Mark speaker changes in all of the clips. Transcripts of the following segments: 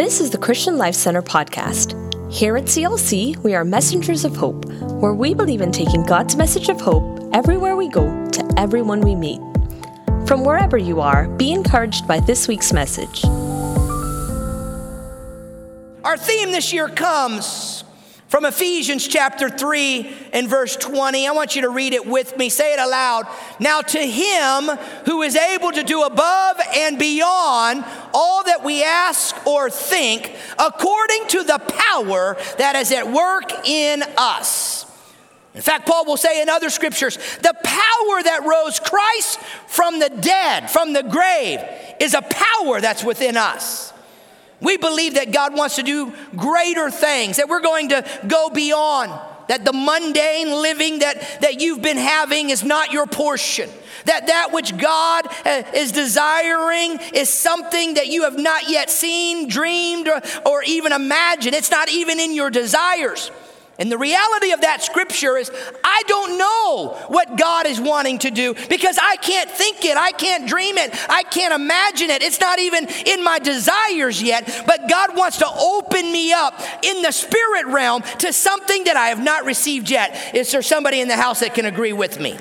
Speaker 1: This is the Christian Life Center podcast. Here at CLC, we are messengers of hope, where we believe in taking God's message of hope everywhere we go to everyone we meet. From wherever you are, be encouraged by this week's message.
Speaker 2: Our theme this year comes from Ephesians chapter 3 and verse 20. I want you to read it with me. Say it aloud. Now, to him who is able to do above and beyond all that we ask or think, according to the power that is at work in us. In fact, Paul will say in other scriptures, the power that rose Christ from the dead, from the grave, is a power that's within us. We believe that God wants to do greater things, that we're going to go beyond, that the mundane living that, that you've been having is not your portion. That that which God uh, is desiring is something that you have not yet seen, dreamed, or, or even imagined. It's not even in your desires. And the reality of that scripture is, I don't know what God is wanting to do because I can't think it, I can't dream it, I can't imagine it. It's not even in my desires yet, but God wants to open me up in the spirit realm to something that I have not received yet. Is there somebody in the house that can agree with me?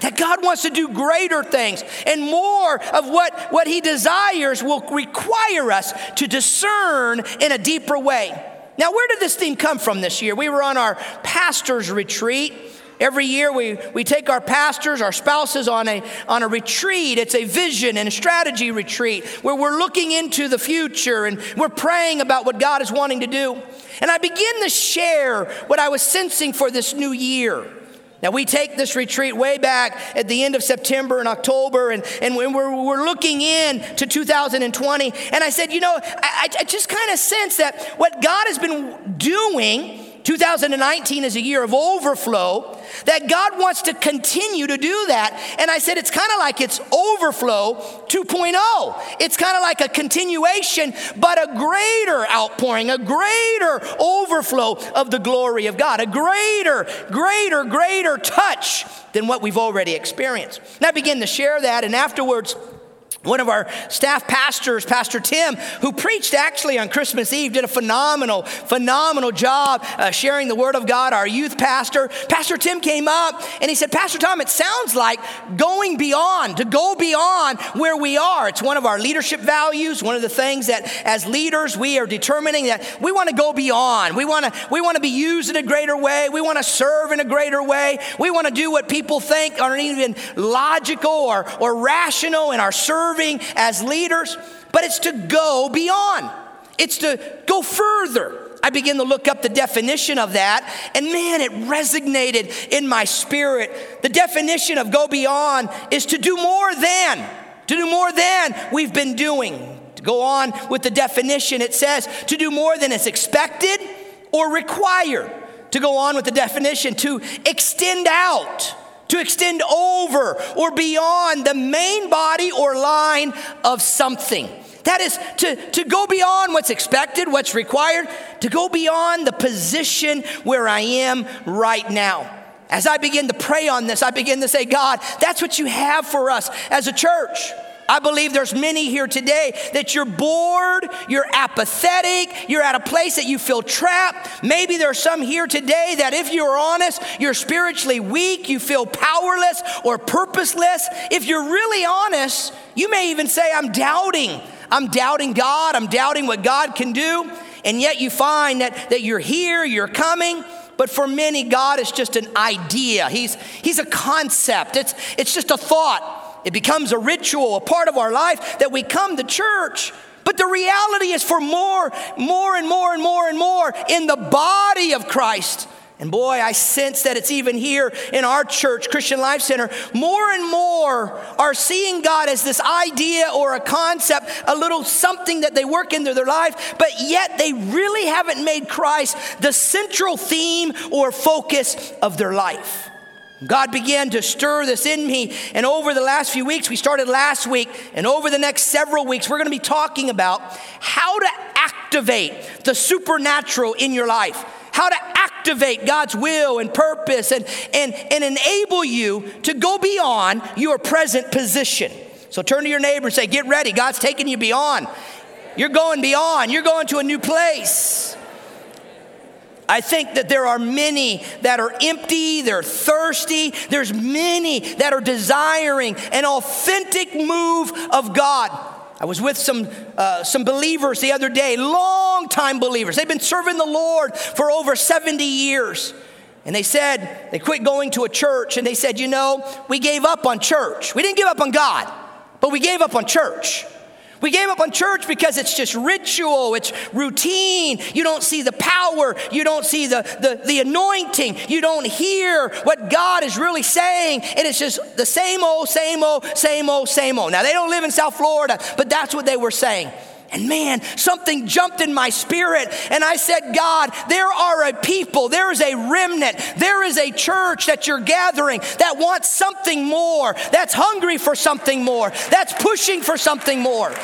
Speaker 2: That God wants to do greater things and more of what, what He desires will require us to discern in a deeper way. Now, where did this theme come from this year? We were on our pastor's retreat. Every year we, we take our pastors, our spouses on a, on a retreat. It's a vision and a strategy retreat where we're looking into the future and we're praying about what God is wanting to do. And I begin to share what I was sensing for this new year. Now, we take this retreat way back at the end of September and October, and, and we're, we're looking in to 2020. And I said, you know, I, I just kind of sense that what God has been doing 2019 is a year of overflow, that God wants to continue to do that. And I said, it's kind of like it's overflow 2.0. It's kind of like a continuation, but a greater outpouring, a greater overflow of the glory of God, a greater, greater, greater touch than what we've already experienced. And I begin to share that, and afterwards, one of our staff pastors, Pastor Tim, who preached actually on Christmas Eve, did a phenomenal, phenomenal job uh, sharing the Word of God. Our youth pastor, Pastor Tim, came up and he said, Pastor Tom, it sounds like going beyond, to go beyond where we are. It's one of our leadership values, one of the things that as leaders we are determining that we want to go beyond. We want to we want to be used in a greater way. We want to serve in a greater way. We want to do what people think aren't even logical or, or rational in our service serving as leaders, but it's to go beyond. It's to go further. I began to look up the definition of that, and man, it resonated in my spirit. The definition of go beyond is to do more than, to do more than we've been doing. To go on with the definition, it says to do more than is expected or required. To go on with the definition, to extend out to extend over or beyond the main body or line of something. That is to, to go beyond what's expected, what's required, to go beyond the position where I am right now. As I begin to pray on this, I begin to say, God, that's what you have for us as a church. I believe there's many here today that you're bored, you're apathetic, you're at a place that you feel trapped. Maybe there's some here today that if you're honest, you're spiritually weak, you feel powerless or purposeless. If you're really honest, you may even say, I'm doubting. I'm doubting God, I'm doubting what God can do. And yet you find that, that you're here, you're coming. But for many, God is just an idea. He's, he's a concept. It's, it's just a thought. It becomes a ritual, a part of our life that we come to church. But the reality is for more, more and more and more and more in the body of Christ. And boy, I sense that it's even here in our church, Christian Life Center. More and more are seeing God as this idea or a concept, a little something that they work into their life, but yet they really haven't made Christ the central theme or focus of their life. God began to stir this in me. And over the last few weeks, we started last week, and over the next several weeks, we're going to be talking about how to activate the supernatural in your life, how to activate God's will and purpose, and, and, and enable you to go beyond your present position. So turn to your neighbor and say, Get ready. God's taking you beyond. You're going beyond, you're going to a new place. I think that there are many that are empty, they're thirsty. There's many that are desiring an authentic move of God. I was with some, uh, some believers the other day, long time believers. They've been serving the Lord for over 70 years. And they said, they quit going to a church and they said, you know, we gave up on church. We didn't give up on God, but we gave up on church. We gave up on church because it's just ritual, it's routine. You don't see the power, you don't see the, the, the anointing, you don't hear what God is really saying. And it's just the same old, same old, same old, same old. Now, they don't live in South Florida, but that's what they were saying. And man, something jumped in my spirit, and I said, God, there are a people, there is a remnant, there is a church that you're gathering that wants something more, that's hungry for something more, that's pushing for something more.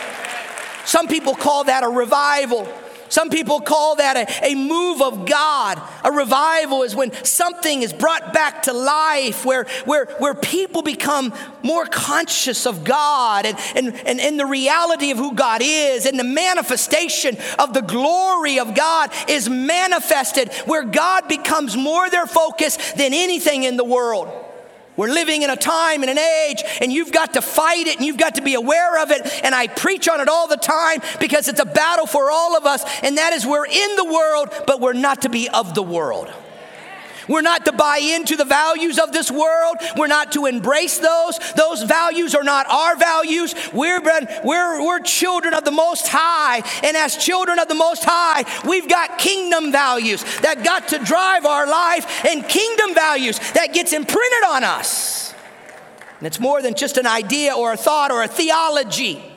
Speaker 2: Some people call that a revival. Some people call that a, a move of God. A revival is when something is brought back to life, where, where, where people become more conscious of God and, and, and, and the reality of who God is, and the manifestation of the glory of God is manifested, where God becomes more their focus than anything in the world. We're living in a time and an age, and you've got to fight it and you've got to be aware of it. And I preach on it all the time because it's a battle for all of us, and that is we're in the world, but we're not to be of the world. We're not to buy into the values of this world. We're not to embrace those. Those values are not our values. We're, we're, we're children of the Most High. And as children of the Most High, we've got kingdom values that got to drive our life and kingdom values that gets imprinted on us. And it's more than just an idea or a thought or a theology.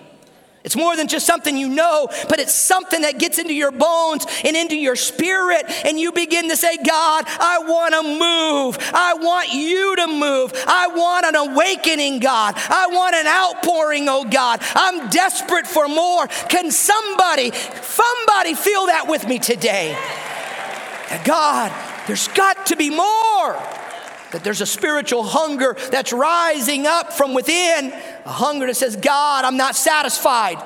Speaker 2: It's more than just something you know, but it's something that gets into your bones and into your spirit, and you begin to say, God, I want to move. I want you to move. I want an awakening, God. I want an outpouring, oh God. I'm desperate for more. Can somebody, somebody feel that with me today? God, there's got to be more that there's a spiritual hunger that's rising up from within, a hunger that says, God, I'm not satisfied.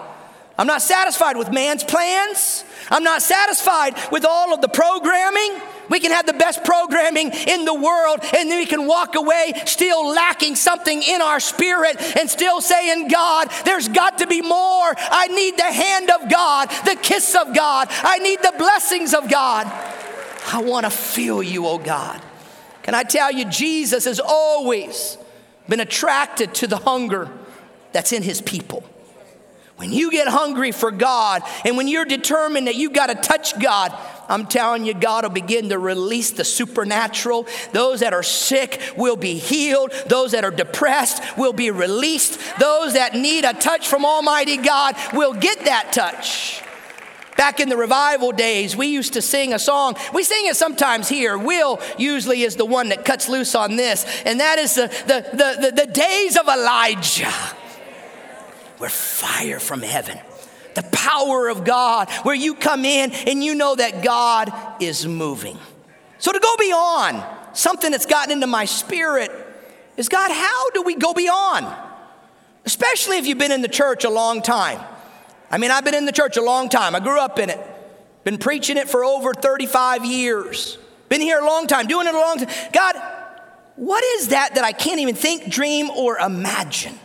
Speaker 2: I'm not satisfied with man's plans. I'm not satisfied with all of the programming. We can have the best programming in the world, and then we can walk away still lacking something in our spirit and still saying, God, there's got to be more. I need the hand of God, the kiss of God. I need the blessings of God. I want to feel you, oh God. Can I tell you, Jesus has always been attracted to the hunger that's in his people. When you get hungry for God and when you're determined that you got to touch God, I'm telling you, God will begin to release the supernatural. Those that are sick will be healed. Those that are depressed will be released. Those that need a touch from Almighty God will get that touch. Back in the revival days, we used to sing a song. We sing it sometimes here. Will usually is the one that cuts loose on this, and that is the, the, the, the, the days of Elijah, where fire from heaven, the power of God, where you come in and you know that God is moving. So to go beyond something that's gotten into my spirit is God, how do we go beyond? Especially if you've been in the church a long time. I mean, I've been in the church a long time. I grew up in it, been preaching it for over 35 years, been here a long time, doing it a long time. God, what is that that I can't even think, dream, or imagine?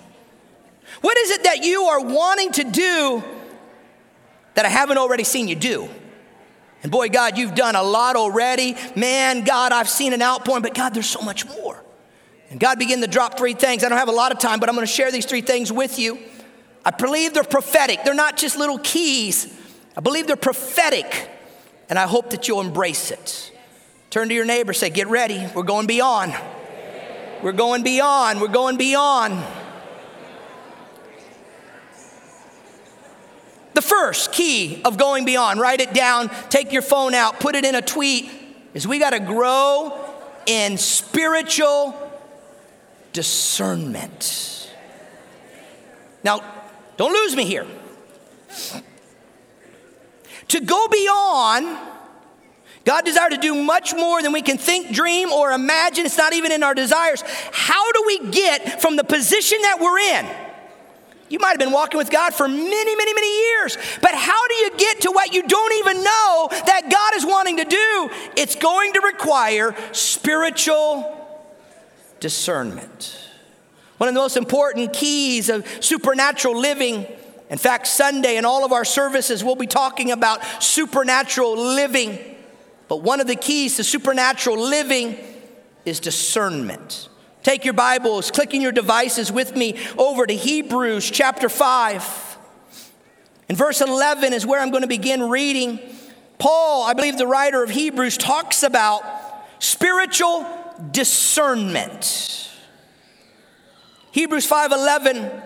Speaker 2: What is it that you are wanting to do that I haven't already seen you do? And boy, God, you've done a lot already. Man, God, I've seen an outpouring, but God, there's so much more. And God began to drop three things. I don't have a lot of time, but I'm going to share these three things with you. I believe they're prophetic. They're not just little keys. I believe they're prophetic, and I hope that you'll embrace it. Turn to your neighbor, say, Get ready. We're going beyond. We're going beyond. We're going beyond. The first key of going beyond, write it down, take your phone out, put it in a tweet, is we got to grow in spiritual discernment. Now, don't lose me here. To go beyond, God desired to do much more than we can think, dream, or imagine. It's not even in our desires. How do we get from the position that we're in You might have been walking with God for many, many, many years. But how do you get to what you don't even know that God is wanting to do? It's going to require spiritual discernment. One of the most important keys of supernatural living. In fact, Sunday in all of our services, we'll be talking about supernatural living. But one of the keys to supernatural living is discernment. Take your Bibles, clicking your devices with me over to Hebrews chapter 5. And verse 11 is where I'm going to begin reading. Paul, I believe the writer of Hebrews, talks about spiritual discernment. Hebrews 5:11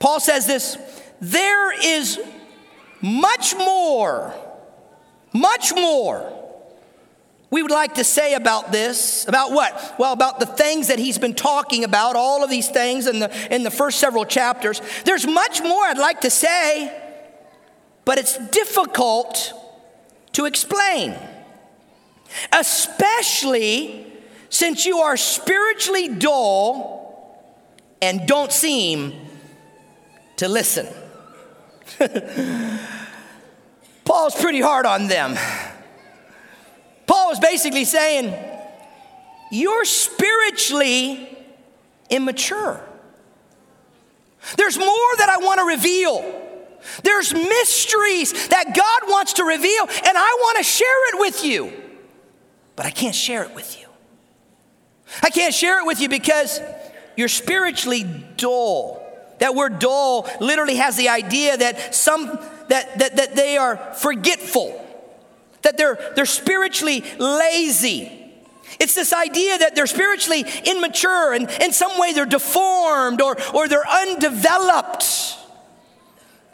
Speaker 2: Paul says this, there is much more much more we would like to say about this. About what? Well, about the things that he's been talking about, all of these things in the, in the first several chapters. There's much more I'd like to say, but it's difficult to explain, especially since you are spiritually dull and don't seem to listen. Paul's pretty hard on them. Paul is basically saying, You're spiritually immature. There's more that I want to reveal. There's mysteries that God wants to reveal, and I want to share it with you. But I can't share it with you. I can't share it with you because you're spiritually dull. That word dull literally has the idea that some that, that, that they are forgetful that they're, they're spiritually lazy. It's this idea that they're spiritually immature and in some way they're deformed or, or they're undeveloped.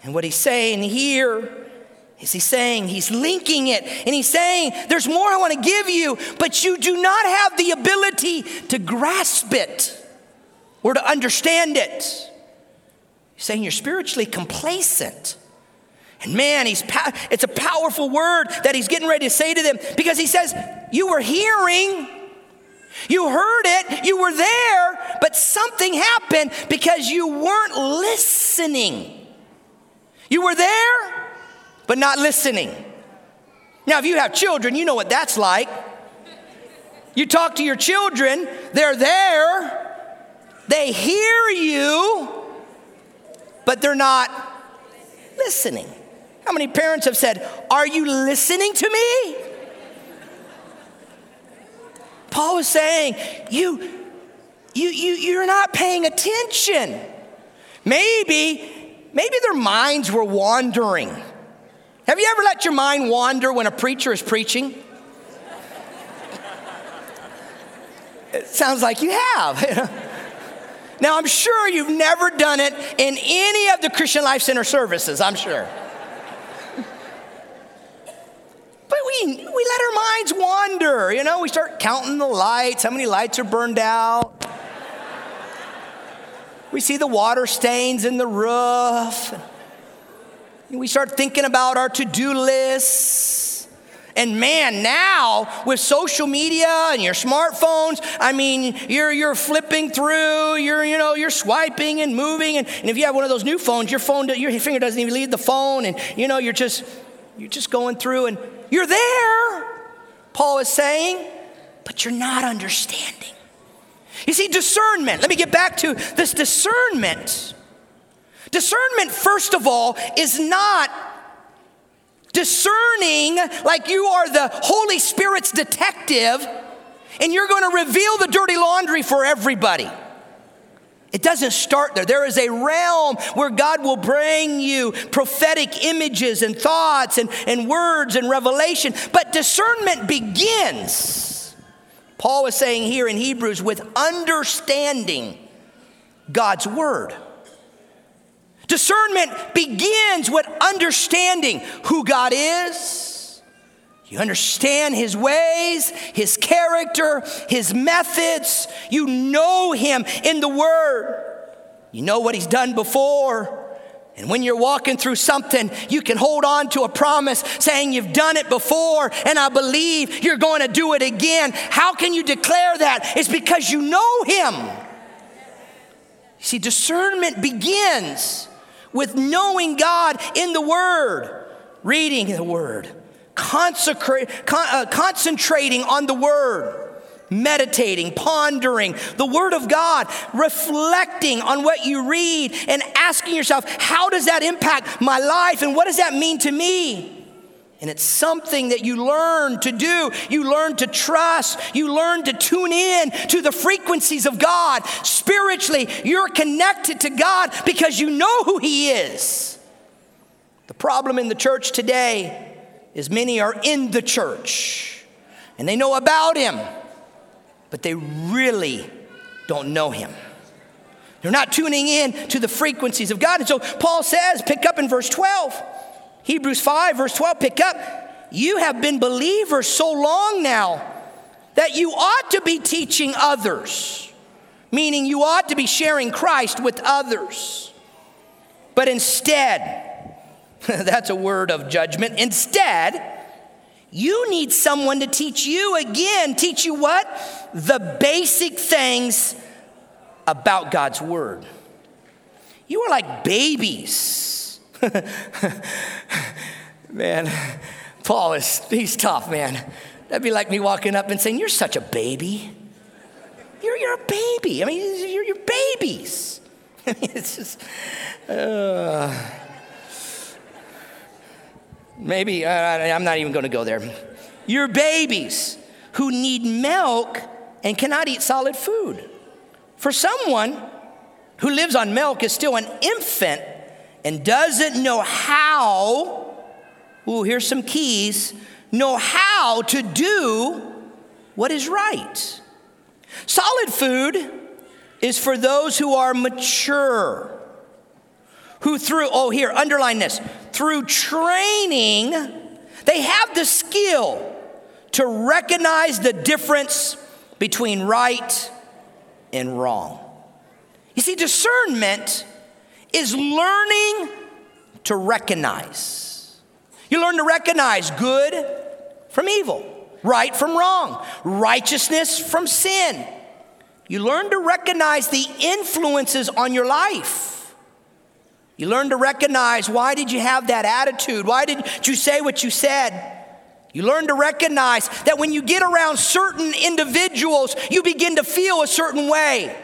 Speaker 2: And what he's saying here is he's saying, he's linking it, and he's saying, There's more I want to give you, but you do not have the ability to grasp it or to understand it. He's saying you're spiritually complacent. And man, he's it's a powerful word that he's getting ready to say to them because he says, You were hearing, you heard it, you were there, but something happened because you weren't listening. You were there, but not listening. Now, if you have children, you know what that's like. You talk to your children, they're there, they hear you, but they're not listening. How many parents have said, Are you listening to me? Paul is saying, You, you, you, you're not paying attention. Maybe, maybe their minds were wandering. Have you ever let your mind wander when a preacher is preaching? It sounds like you have. now, I'm sure you've never done it in any of the Christian Life Center services, I'm sure. But we, we let our minds wander. You know, we start counting the lights, how many lights are burned out. We see the water stains in the roof. We start thinking about our to do lists. And man, now with social media and your smartphones, I mean, you're, you're flipping through, you're, you know, you're swiping and moving. And, and if you have one of those new phones, your phone, your finger doesn't even leave the phone. And, you know, you're just, you're just going through and you're there, Paul is saying, but you're not understanding. You see, discernment, let me get back to this discernment. Discernment, first of all, is not discerning like you are the Holy Spirit's detective and you're going to reveal the dirty laundry for everybody. It doesn't start there. There is a realm where God will bring you prophetic images and thoughts and, and words and revelation. But discernment begins, Paul is saying here in Hebrews, with understanding God's word. Discernment begins with understanding who God is you understand his ways, his character, his methods. You know him in the word. You know what he's done before. And when you're walking through something, you can hold on to a promise saying you've done it before and I believe you're going to do it again. How can you declare that? It's because you know him. See, discernment begins with knowing God in the Word, reading the Word, consecrate, con, uh, concentrating on the Word meditating, pondering the Word of God, reflecting on what you read, and asking yourself, how does that impact my life and what does that mean to me? And it's something that you learn to do. You learn to trust. You learn to tune in to the frequencies of God. Spiritually, you're connected to God because you know who He is. The problem in the church today is many are in the church and they know about Him, but they really don't know Him. They're not tuning in to the frequencies of God. And so Paul says, pick up in verse 12. Hebrews 5, verse 12, pick up. You have been believers so long now that you ought to be teaching others, meaning you ought to be sharing Christ with others. But instead, that's a word of judgment. Instead, you need someone to teach you again. Teach you what? The basic things about God's Word. You are like babies man, Paul is, he's tough, man. That'd be like me walking up and saying, You're such a baby. You're, you're a baby. I mean, you're, you're babies. I mean, it's just, uh, maybe, uh, I'm not even going to go there. You're babies who need milk and cannot eat solid food. For someone who lives on milk is still an infant and doesn't know how, ooh, here's some keys, know how to do what is right. Solid food is for those who are mature, who through, oh, here, underline this, through training, they have the skill to recognize the difference between right and wrong. You see, discernment is learning to recognize. You learn to recognize good from evil, right from wrong, righteousness from sin. You learn to recognize the influences on your life. You learn to recognize why did you have that attitude? Why did you say what you said? You learn to recognize that when you get around certain individuals, you begin to feel a certain way.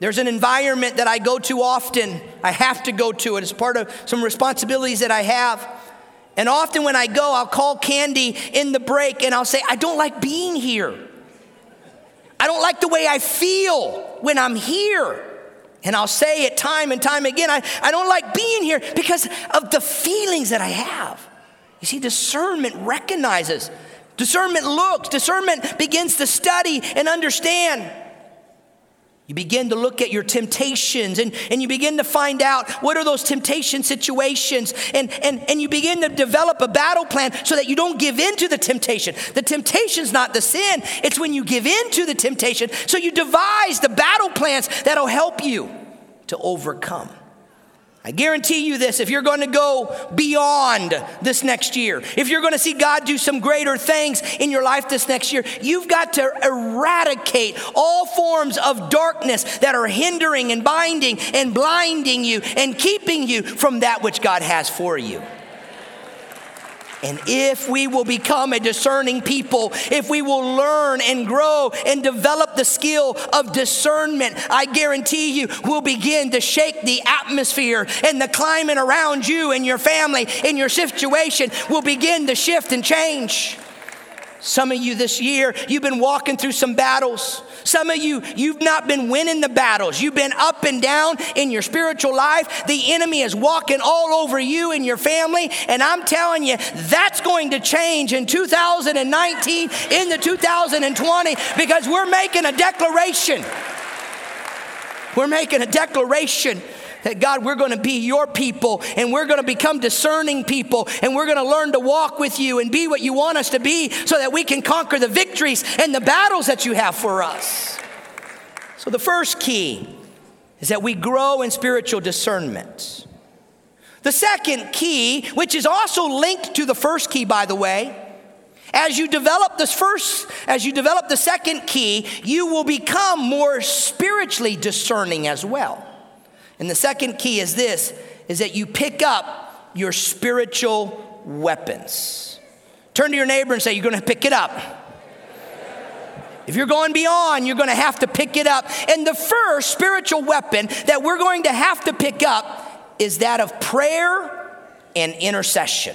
Speaker 2: There's an environment that I go to often. I have to go to it. It's part of some responsibilities that I have. And often when I go, I'll call Candy in the break and I'll say, I don't like being here. I don't like the way I feel when I'm here. And I'll say it time and time again I, I don't like being here because of the feelings that I have. You see, discernment recognizes, discernment looks, discernment begins to study and understand. You begin to look at your temptations and, and you begin to find out what are those temptation situations and, and, and you begin to develop a battle plan so that you don't give in to the temptation. The temptation's not the sin, it's when you give in to the temptation. So you devise the battle plans that'll help you to overcome. I guarantee you this if you're going to go beyond this next year, if you're going to see God do some greater things in your life this next year, you've got to eradicate all forms of darkness that are hindering and binding and blinding you and keeping you from that which God has for you. And if we will become a discerning people, if we will learn and grow and develop the skill of discernment, I guarantee you we'll begin to shake the atmosphere and the climate around you and your family and your situation will begin to shift and change. Some of you this year, you've been walking through some battles. Some of you, you've not been winning the battles. You've been up and down in your spiritual life. The enemy is walking all over you and your family. And I'm telling you, that's going to change in 2019, into 2020, because we're making a declaration. We're making a declaration that God, we're going to be your people and we're going to become discerning people and we're going to learn to walk with you and be what you want us to be so that we can conquer the victories and the battles that you have for us. So, the first key is that we grow in spiritual discernment. The second key, which is also linked to the first key, by the way, As you develop this first, as you develop the second key, you will become more spiritually discerning as well. And the second key is this is that you pick up your spiritual weapons. Turn to your neighbor and say, You're gonna pick it up. If you're going beyond, you're to have to pick it up. And the first spiritual weapon that we're going to have to pick up is that of prayer and intercession.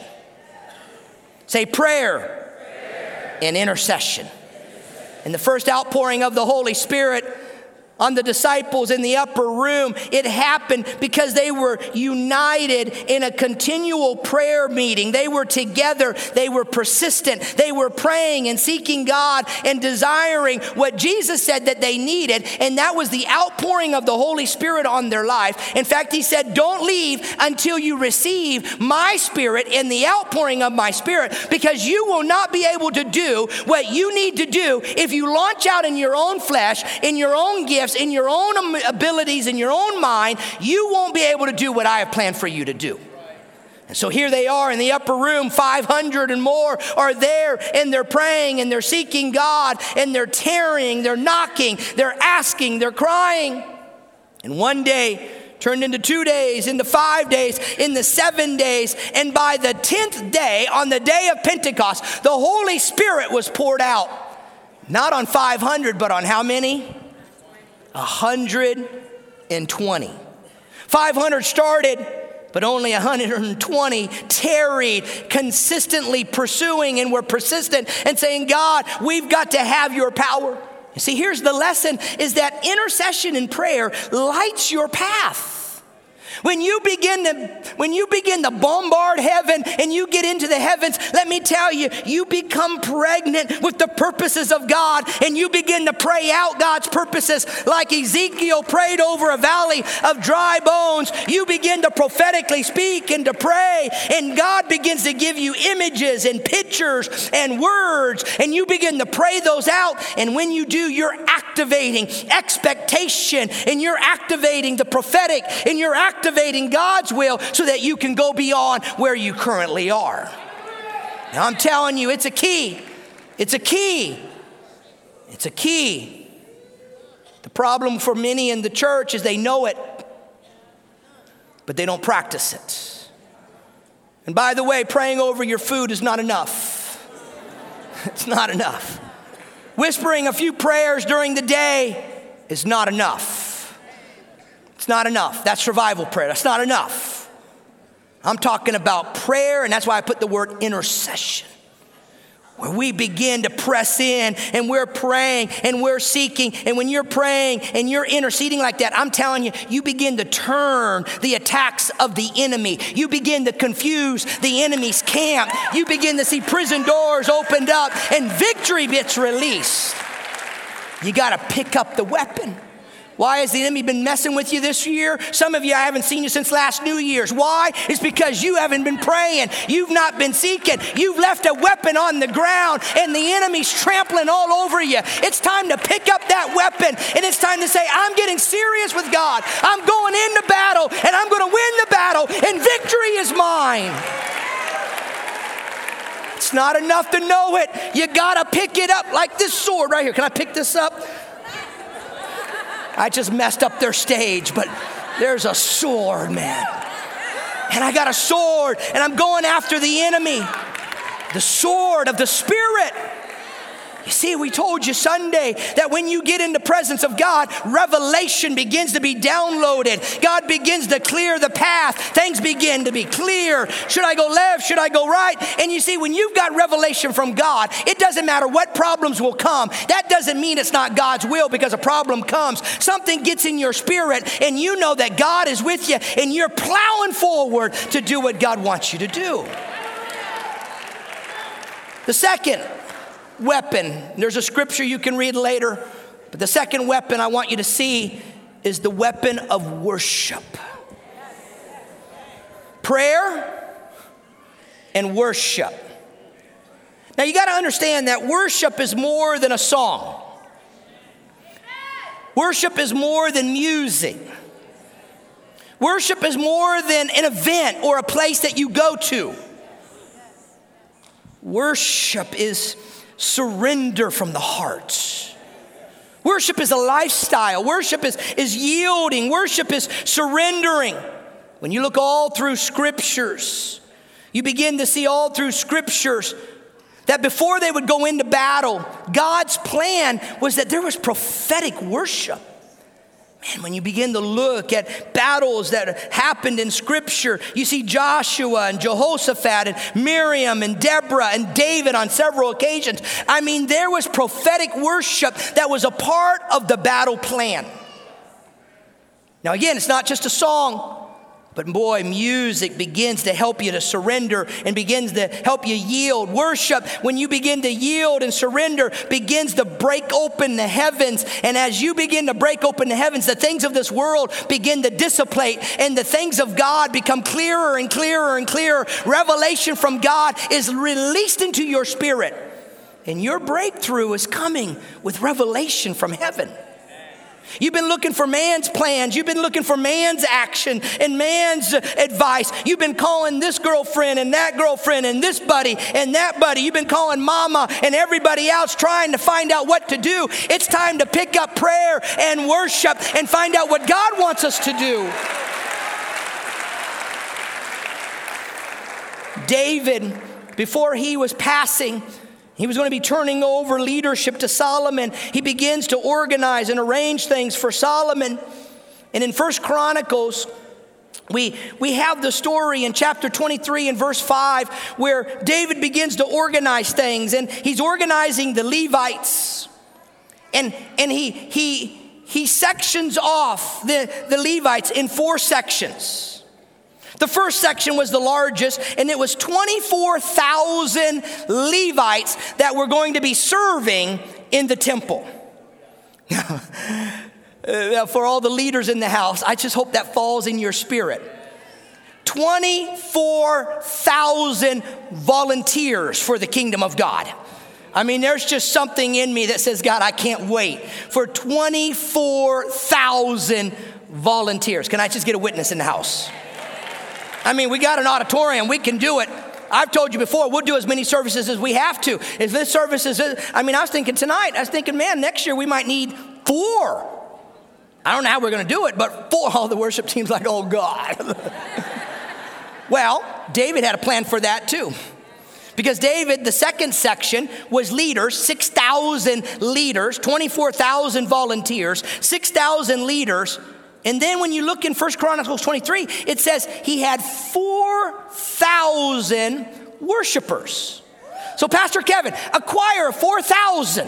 Speaker 2: Say prayer, prayer. and intercession. In the first outpouring of the Holy Spirit, on the disciples in the upper room. It happened because they were united in a continual prayer meeting. They were together, they were persistent, they were praying and seeking God and desiring what Jesus said that they needed, and that was the outpouring of the Holy Spirit on their life. In fact, He said, Don't leave until you receive my Spirit and the outpouring of my Spirit, because you will not be able to do what you need to do if you launch out in your own flesh, in your own gift in your own abilities, in your own mind, you won't be able to do what I have planned for you to do. And so here they are in the upper room, 500 and more are there, and they're praying and they're seeking God, and they're tearing, they're knocking, they're asking, they're crying. And one day, turned into two days, into five days, into seven days. And by the tenth day, on the day of Pentecost, the Holy Spirit was poured out. Not on 500, but on how many? 120. 500 started, but only 120 tarried, consistently pursuing and were persistent and saying, God, we've got to have your power. See, here's the lesson is that intercession and prayer lights your path. When you begin to when you begin to bombard heaven and you get into the heavens, let me tell you, you become pregnant with the purposes of God and you begin to pray out God's purposes like Ezekiel prayed over a valley of dry bones. You begin to prophetically speak and to pray and God begins to give you images and pictures and words and you begin to pray those out and when you do, you're activating expectation and you're activating the prophetic and you're activating God's will so that you can go beyond where you currently are. Now, I'm telling you, it's a key. It's a key. It's a key. The problem for many in the church is they know it, but they don't practice it. And by the way, praying over your food is not enough. It's not enough. Whispering a few prayers during the day is not enough. It's not enough. That's survival prayer. That's not enough. I'm talking about prayer, and that's why I put the word intercession. Where we begin to press in and we're praying and we're seeking. And when you're praying and you're interceding like that, I'm telling you, you begin to turn the attacks of the enemy. You begin to confuse the enemy's camp. You begin to see prison doors opened up and victory gets released. You got to pick up the weapon. Why has the enemy been messing with you this year? Some of you, I haven't seen you since last New Year's. Why? It's because you haven't been praying. You've not been seeking. You've left a weapon on the ground and the enemy's trampling all over you. It's time to pick up that weapon and it's time to say, I'm getting serious with God. I'm going into battle and I'm going to win the battle and victory is mine. It's not enough to know it. You got to pick it up like this sword right here. Can I pick this up? I just messed up their stage, but there's a sword, man. And I got a sword, and I'm going after the enemy. The sword of the Spirit. You see, we told you Sunday that when you get in the presence of God, revelation begins to be downloaded. God begins to clear the path. Things begin to be clear. Should I go left? Should I go right? And you see, when you've got revelation from God, it doesn't matter what problems will come. That doesn't mean it's not God's will because a problem comes. Something gets in your spirit, and you know that God is with you, and you're plowing forward to do what God wants you to do. The second weapon. There's a scripture you can read later, but the second weapon I want you to see is the weapon of worship. Prayer and worship. Now you got to understand that worship is more than a song. Worship is more than music. Worship is more than an event or a place that you go to. Worship is surrender from the heart. Worship is a lifestyle. Worship is, is yielding. Worship is surrendering. When you look all through scriptures, you begin to see all through scriptures that before they would go into battle, God's plan was that there was prophetic worship. Man, when you begin to look at battles that happened in Scripture, you see Joshua and Jehoshaphat and Miriam and Deborah and David on several occasions. I mean, there was prophetic worship that was a part of the battle plan. Now, again, it's not just a song. But boy, music begins to help you to surrender and begins to help you yield. Worship, when you begin to yield and surrender, begins to break open the heavens. And as you begin to break open the heavens, the things of this world begin to dissipate and the things of God become clearer and clearer and clearer. Revelation from God is released into your spirit. And your breakthrough is coming with revelation from heaven. You've been looking for man's plans. You've been looking for man's action and man's advice. You've been calling this girlfriend and that girlfriend and this buddy and that buddy. You've been calling mama and everybody else trying to find out what to do. It's time to pick up prayer and worship and find out what God wants us to do. David, before he was passing, he was going to be turning over leadership to Solomon. He begins to organize and arrange things for Solomon. And in First Chronicles, we, we have the story in chapter 23 and verse 5 where David begins to organize things and he's organizing the Levites. And, and he, he, he sections off the, the Levites in four sections. The first section was the largest, and it was 24,000 Levites that were going to be serving in the temple. For all the leaders in the house, I just hope that falls in your spirit. 24,000 volunteers for the kingdom of God. I mean, there's just something in me that says, God, I can't wait for 24,000 volunteers. Can I just get a witness in the house? I mean, we got an auditorium, we can do it. I've told you before, we'll do as many services as we have to. If this service is, I mean, I was thinking tonight, I was thinking, man, next year we might need four. I don't know how we're going to do it, but four. All the worship team's like, oh God. well, David had a plan for that too. Because David, the second section was leaders, 6,000 leaders, 24,000 volunteers, 6,000 leaders and then when you look in First Chronicles 23, it says he had 4,000 worshipers. So, Pastor Kevin, a choir of 4,000.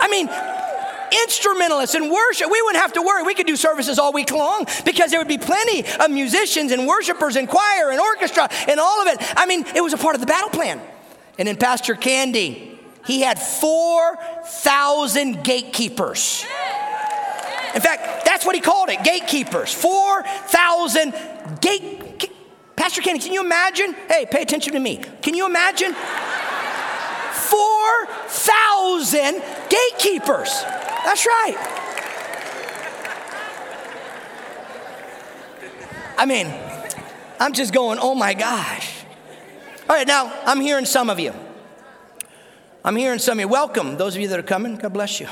Speaker 2: I mean, instrumentalists and worship, we wouldn't have to worry. We could do services all week long because there would be plenty of musicians and worshipers and choir and orchestra and all of it. I mean, it was a part of the battle plan. And then Pastor Candy, he had 4,000 gatekeepers. In fact, that's what he called it gatekeepers. 4,000 gate. Pastor Kenny, can you imagine? Hey, pay attention to me. Can you imagine? 4,000 gatekeepers. That's right. I mean, I'm just going, oh my gosh. All right, now I'm hearing some of you. I'm hearing some of you. Welcome, those of you that are coming. God bless you.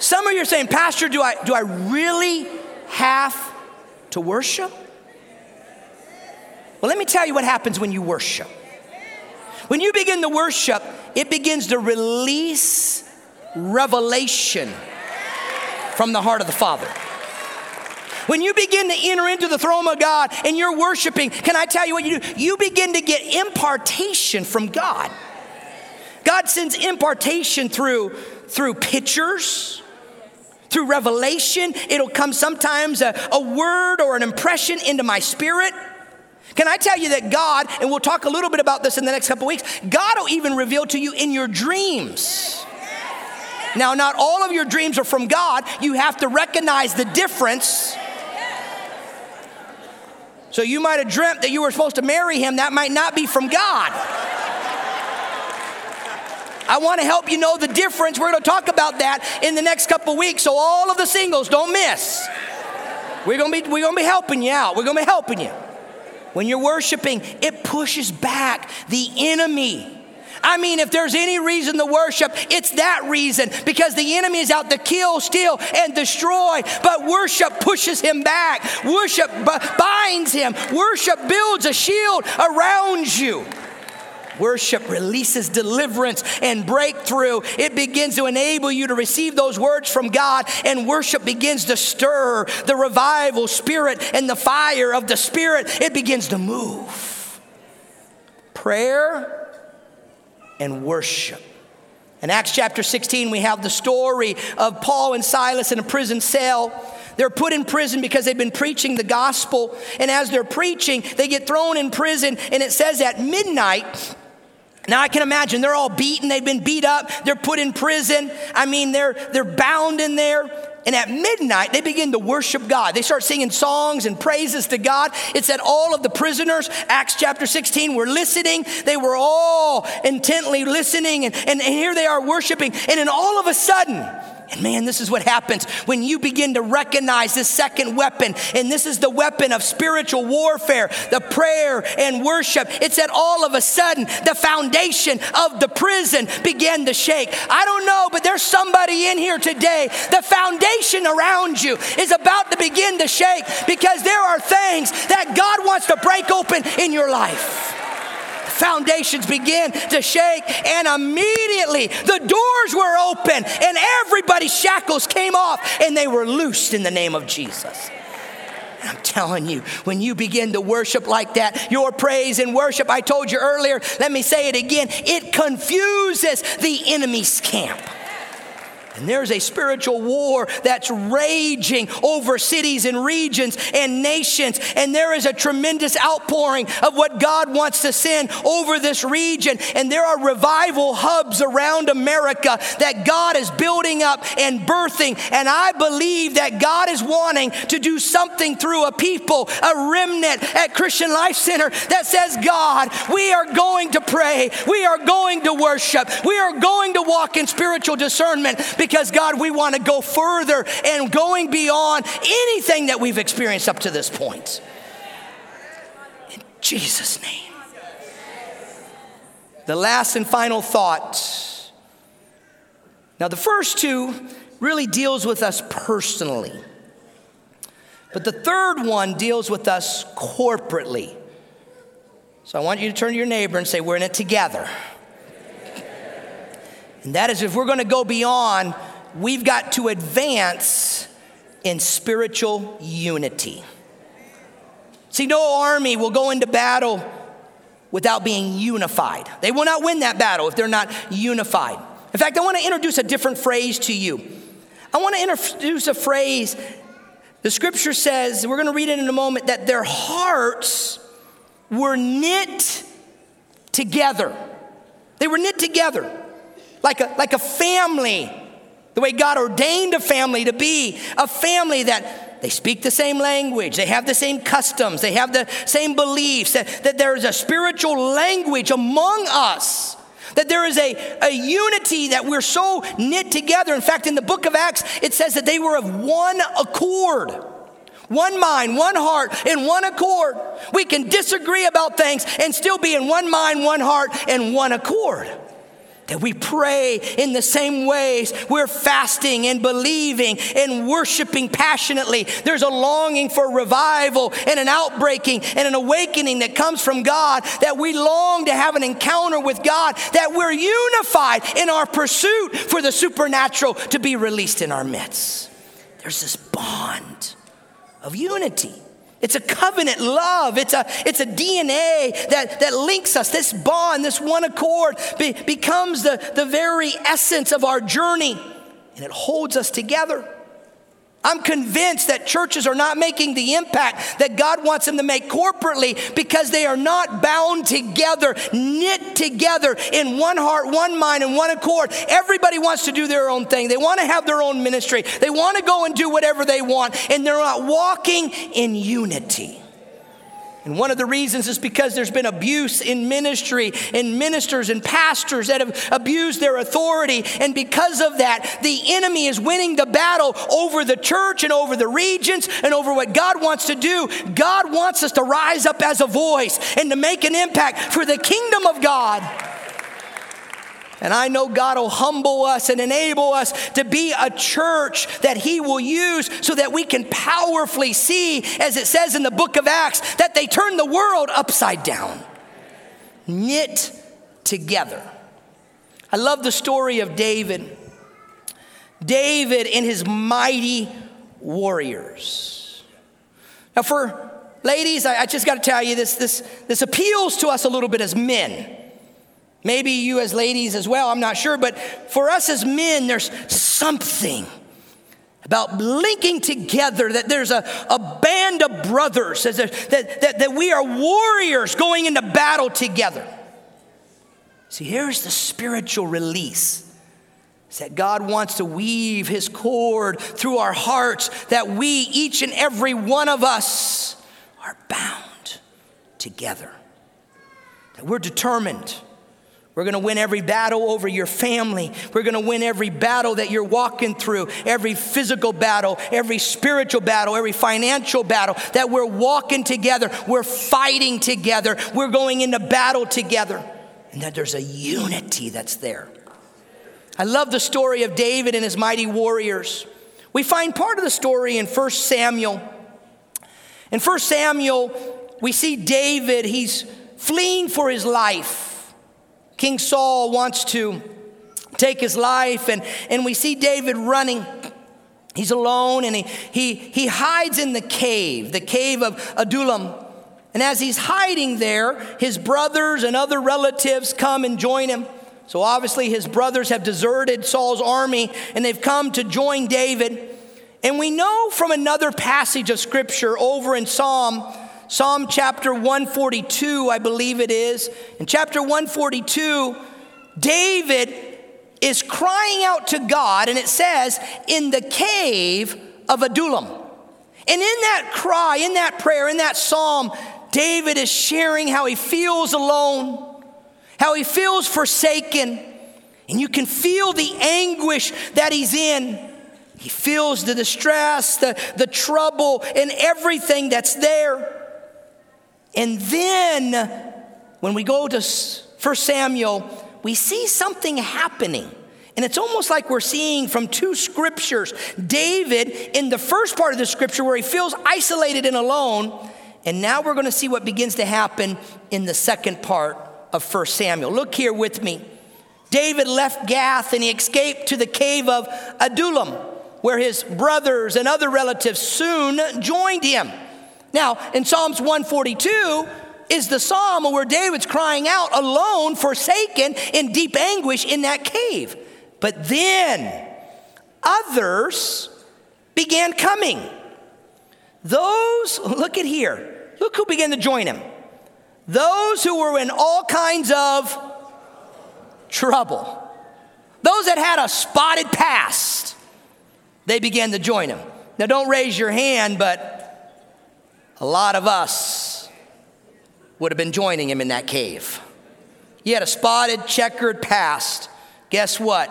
Speaker 2: Some of you are saying, Pastor, do I, do I really have to worship? Well, let me tell you what happens when you worship. When you begin to worship, it begins to release revelation from the heart of the Father. When you begin to enter into the throne of God and you're worshiping, can I tell you what you do? You begin to get impartation from God. God sends impartation through through pictures, through revelation. It'll come sometimes a, a word or an impression into my spirit. Can I tell you that God, and we'll talk a little bit about this in the next couple weeks, God will even reveal to you in your dreams. Now, not all of your dreams are from God. You have to recognize the difference. So you might have dreamt that you were supposed to marry him. That might not be from God. I want to help you know the difference. We're going to talk about that in the next couple weeks. So all of the singles, don't miss. We're going to be we're going to be helping you out. We're going to be helping you. When you're worshiping, it pushes back the enemy. I mean, if there's any reason to worship, it's that reason because the enemy is out to kill, steal, and destroy. But worship pushes him back, worship binds him, worship builds a shield around you. Worship releases deliverance and breakthrough. It begins to enable you to receive those words from God, and worship begins to stir the revival spirit and the fire of the spirit. It begins to move. Prayer and worship. In Acts chapter 16, we have the story of Paul and Silas in a prison cell. They're put in prison because they've been preaching the gospel. And as they're preaching, they get thrown in prison. And it says at midnight, now I can imagine they're all beaten, they've been beat up, they're put in prison. I mean, they're, they're bound in there. And at midnight, they begin to worship God. They start singing songs and praises to God. It said all of the prisoners, Acts chapter 16, were listening. They were all intently listening, and, and, and here they are worshiping. And then all of a sudden, and man, this is what happens when you begin to recognize this second weapon. And this is the weapon of spiritual warfare, the prayer and worship. It said all of a sudden the foundation of the prison began to shake. I don't know, but there's somebody in here today. The foundation around you is about to begin to shake because there are things that God wants to break open in your life foundations began to shake, and immediately the doors were open, and everybody's shackles came off, and they were loosed in the name of Jesus. I'm telling you, when you begin to worship like that, your praise and worship, I told you earlier, let me say it again, it confuses the enemy's camp. And there's a spiritual war that's raging over cities and regions and nations. And there is a tremendous outpouring of what God wants to send over this region. And there are revival hubs around America that God is building up and birthing. And I believe that God is wanting to do something through a people, a remnant at Christian Life Center that says, God, we are going to pray. We are going to worship. We are going to walk in spiritual discernment because, God, we want to go further and going beyond anything that we've experienced up to this point. In Jesus' name. The last and final thought. Now, the first two really deals with us personally. But the third one deals with us corporately. So I want you to turn to your neighbor and say, We're in it together. And that is if we're going to go beyond, we've got to advance in spiritual unity. See, no army will go into battle without being unified. They will not win that battle if they're not unified. In fact, I want to introduce a different phrase to you. I want to introduce a phrase. The scripture says, we're going to read it in a moment, that their hearts were knit together. They were knit together like a, like a family, the way God ordained a family to be a family that they speak the same language, they have the same customs, they have the same beliefs, that, that there is a spiritual language among us. That there is a, a unity that we're so knit together. In fact, in the book of Acts, it says that they were of one accord one mind, one heart, in one accord. We can disagree about things and still be in one mind, one heart, and one accord that we pray in the same ways. We're fasting and believing and worshiping passionately. There's a longing for revival and an outbreaking and an awakening that comes from God, that we long to have an encounter with God, that we're unified in our pursuit for the supernatural to be released in our midst. There's this bond of unity. It's a covenant love. It's a, it's a DNA that, that links us. This bond, this one accord be, becomes the, the very essence of our journey, and it holds us together. I'm convinced that churches are not making the impact that God wants them to make corporately because they are not bound together, knit together in one heart, one mind, and one accord. Everybody wants to do their own thing. They want to have their own ministry. They want to go and do whatever they want, and they're not walking in unity. And one of the reasons is because there's been abuse in ministry and ministers and pastors that have abused their authority. And because of that, the enemy is winning the battle over the church and over the regions and over what God wants to do. God wants us to rise up as a voice and to make an impact for the kingdom of God. And I know God will humble us and enable us to be a church that He will use so that we can powerfully see, as it says in the book of Acts, that they turn the world upside down, knit together. I love the story of David. David and his mighty warriors. Now, for ladies, I, just got to tell you this, this, this appeals to us a little bit as men. Maybe you as ladies as well, I'm not sure. But for us as men, there's something about linking together that there's a, a band of brothers, that, that, that, that we are warriors going into battle together. See, here's the spiritual release. Is that God wants to weave his cord through our hearts, that we, each and every one of us, are bound together. That we're determined we're going to win every battle over your family. We're going to win every battle that you're walking through, every physical battle, every spiritual battle, every financial battle that we're walking together. We're fighting together. We're going into battle together. And that there's a unity that's there. I love the story of David and his mighty warriors. We find part of the story in 1 Samuel. In 1 Samuel, we see David, he's fleeing for his life. King Saul wants to take his life, and, and we see David running. He's alone and he, he, he hides in the cave, the cave of Adullam. And as he's hiding there, his brothers and other relatives come and join him. So obviously, his brothers have deserted Saul's army and they've come to join David. And we know from another passage of scripture over in Psalm Psalm chapter 142, I believe it is. In chapter 142, David is crying out to God, and it says, in the cave of Adullam. And in that cry, in that prayer, in that psalm, David is sharing how he feels alone, how he feels forsaken, and you can feel the anguish that he's in. He feels the distress, the, the trouble, and everything that's there. And then when we go to 1 Samuel, we see something happening. And it's almost like we're seeing from two scriptures David in the first part of the scripture where he feels isolated and alone. And now we're going to see what begins to happen in the second part of 1 Samuel. Look here with me. David left Gath and he escaped to the cave of Adullam, where his brothers and other relatives soon joined him. Now, in Psalms 142 is the psalm where David's crying out alone, forsaken, in deep anguish in that cave. But then others began coming. Those, look at here, look who began to join him. Those who were in all kinds of trouble. Those that had a spotted past, they began to join him. Now, don't raise your hand, but a lot of us would have been joining him in that cave. You had a spotted, checkered past. Guess what?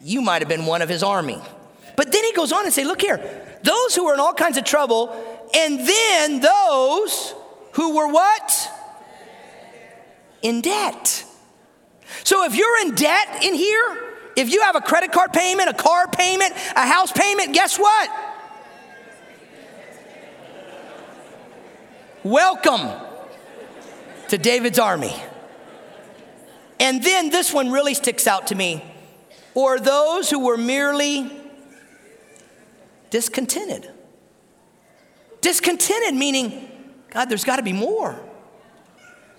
Speaker 2: You might have been one of his army. But then he goes on and say, look here, those who were in all kinds of trouble, and then those who were what? In debt. So if you're in debt in here, if you have a credit card payment, a car payment, a house payment, guess what? Welcome to David's army. And then this one really sticks out to me. Or those who were merely discontented. Discontented, meaning, God, there's got to be more.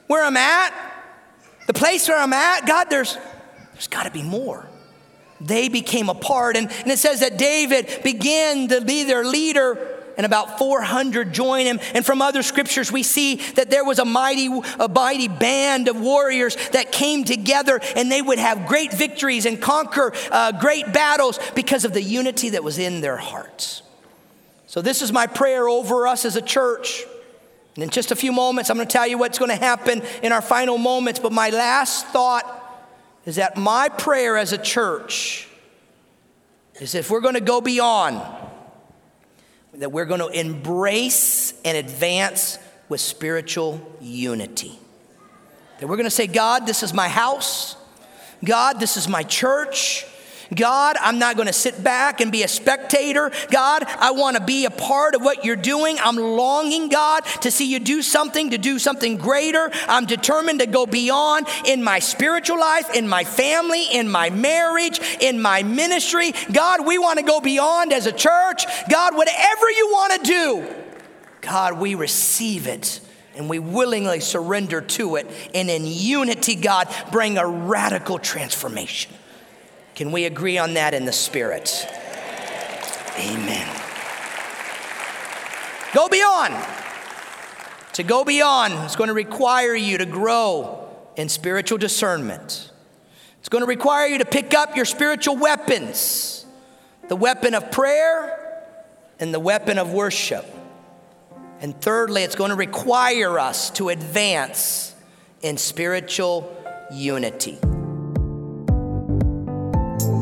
Speaker 2: Where I'm at, the place where I'm at, God, there's, there's got to be more. They became a part. And, and it says that David began to be their leader and about 400 join him. And from other scriptures, we see that there was a mighty, a mighty band of warriors that came together and they would have great victories and conquer uh, great battles because of the unity that was in their hearts. So, this is my prayer over us as a church And in just a few moments, I'm going to tell you what's going to happen in our final moments. But my last thought is that my prayer as a church is if we're going to go beyond, that we're going to embrace and advance with spiritual unity. That we're going to say, God, this is my house. God, this is my church. God, I'm not going to sit back and be a spectator. God, I want to be a part of what you're doing. I'm longing, God, to see you do something, to do something greater. I'm determined to go beyond in my spiritual life, in my family, in my marriage, in my ministry. God, we want to go beyond as a church. God, whatever you want to do, God, we receive it and we willingly surrender to it. And in unity, God, bring a radical transformation. Can we agree on that in the Spirit? Amen. Go beyond. To go beyond is going to require you to grow in spiritual discernment. It's going to require you to pick up your spiritual weapons the weapon of prayer and the weapon of worship. And thirdly, it's going to require us to advance in spiritual unity.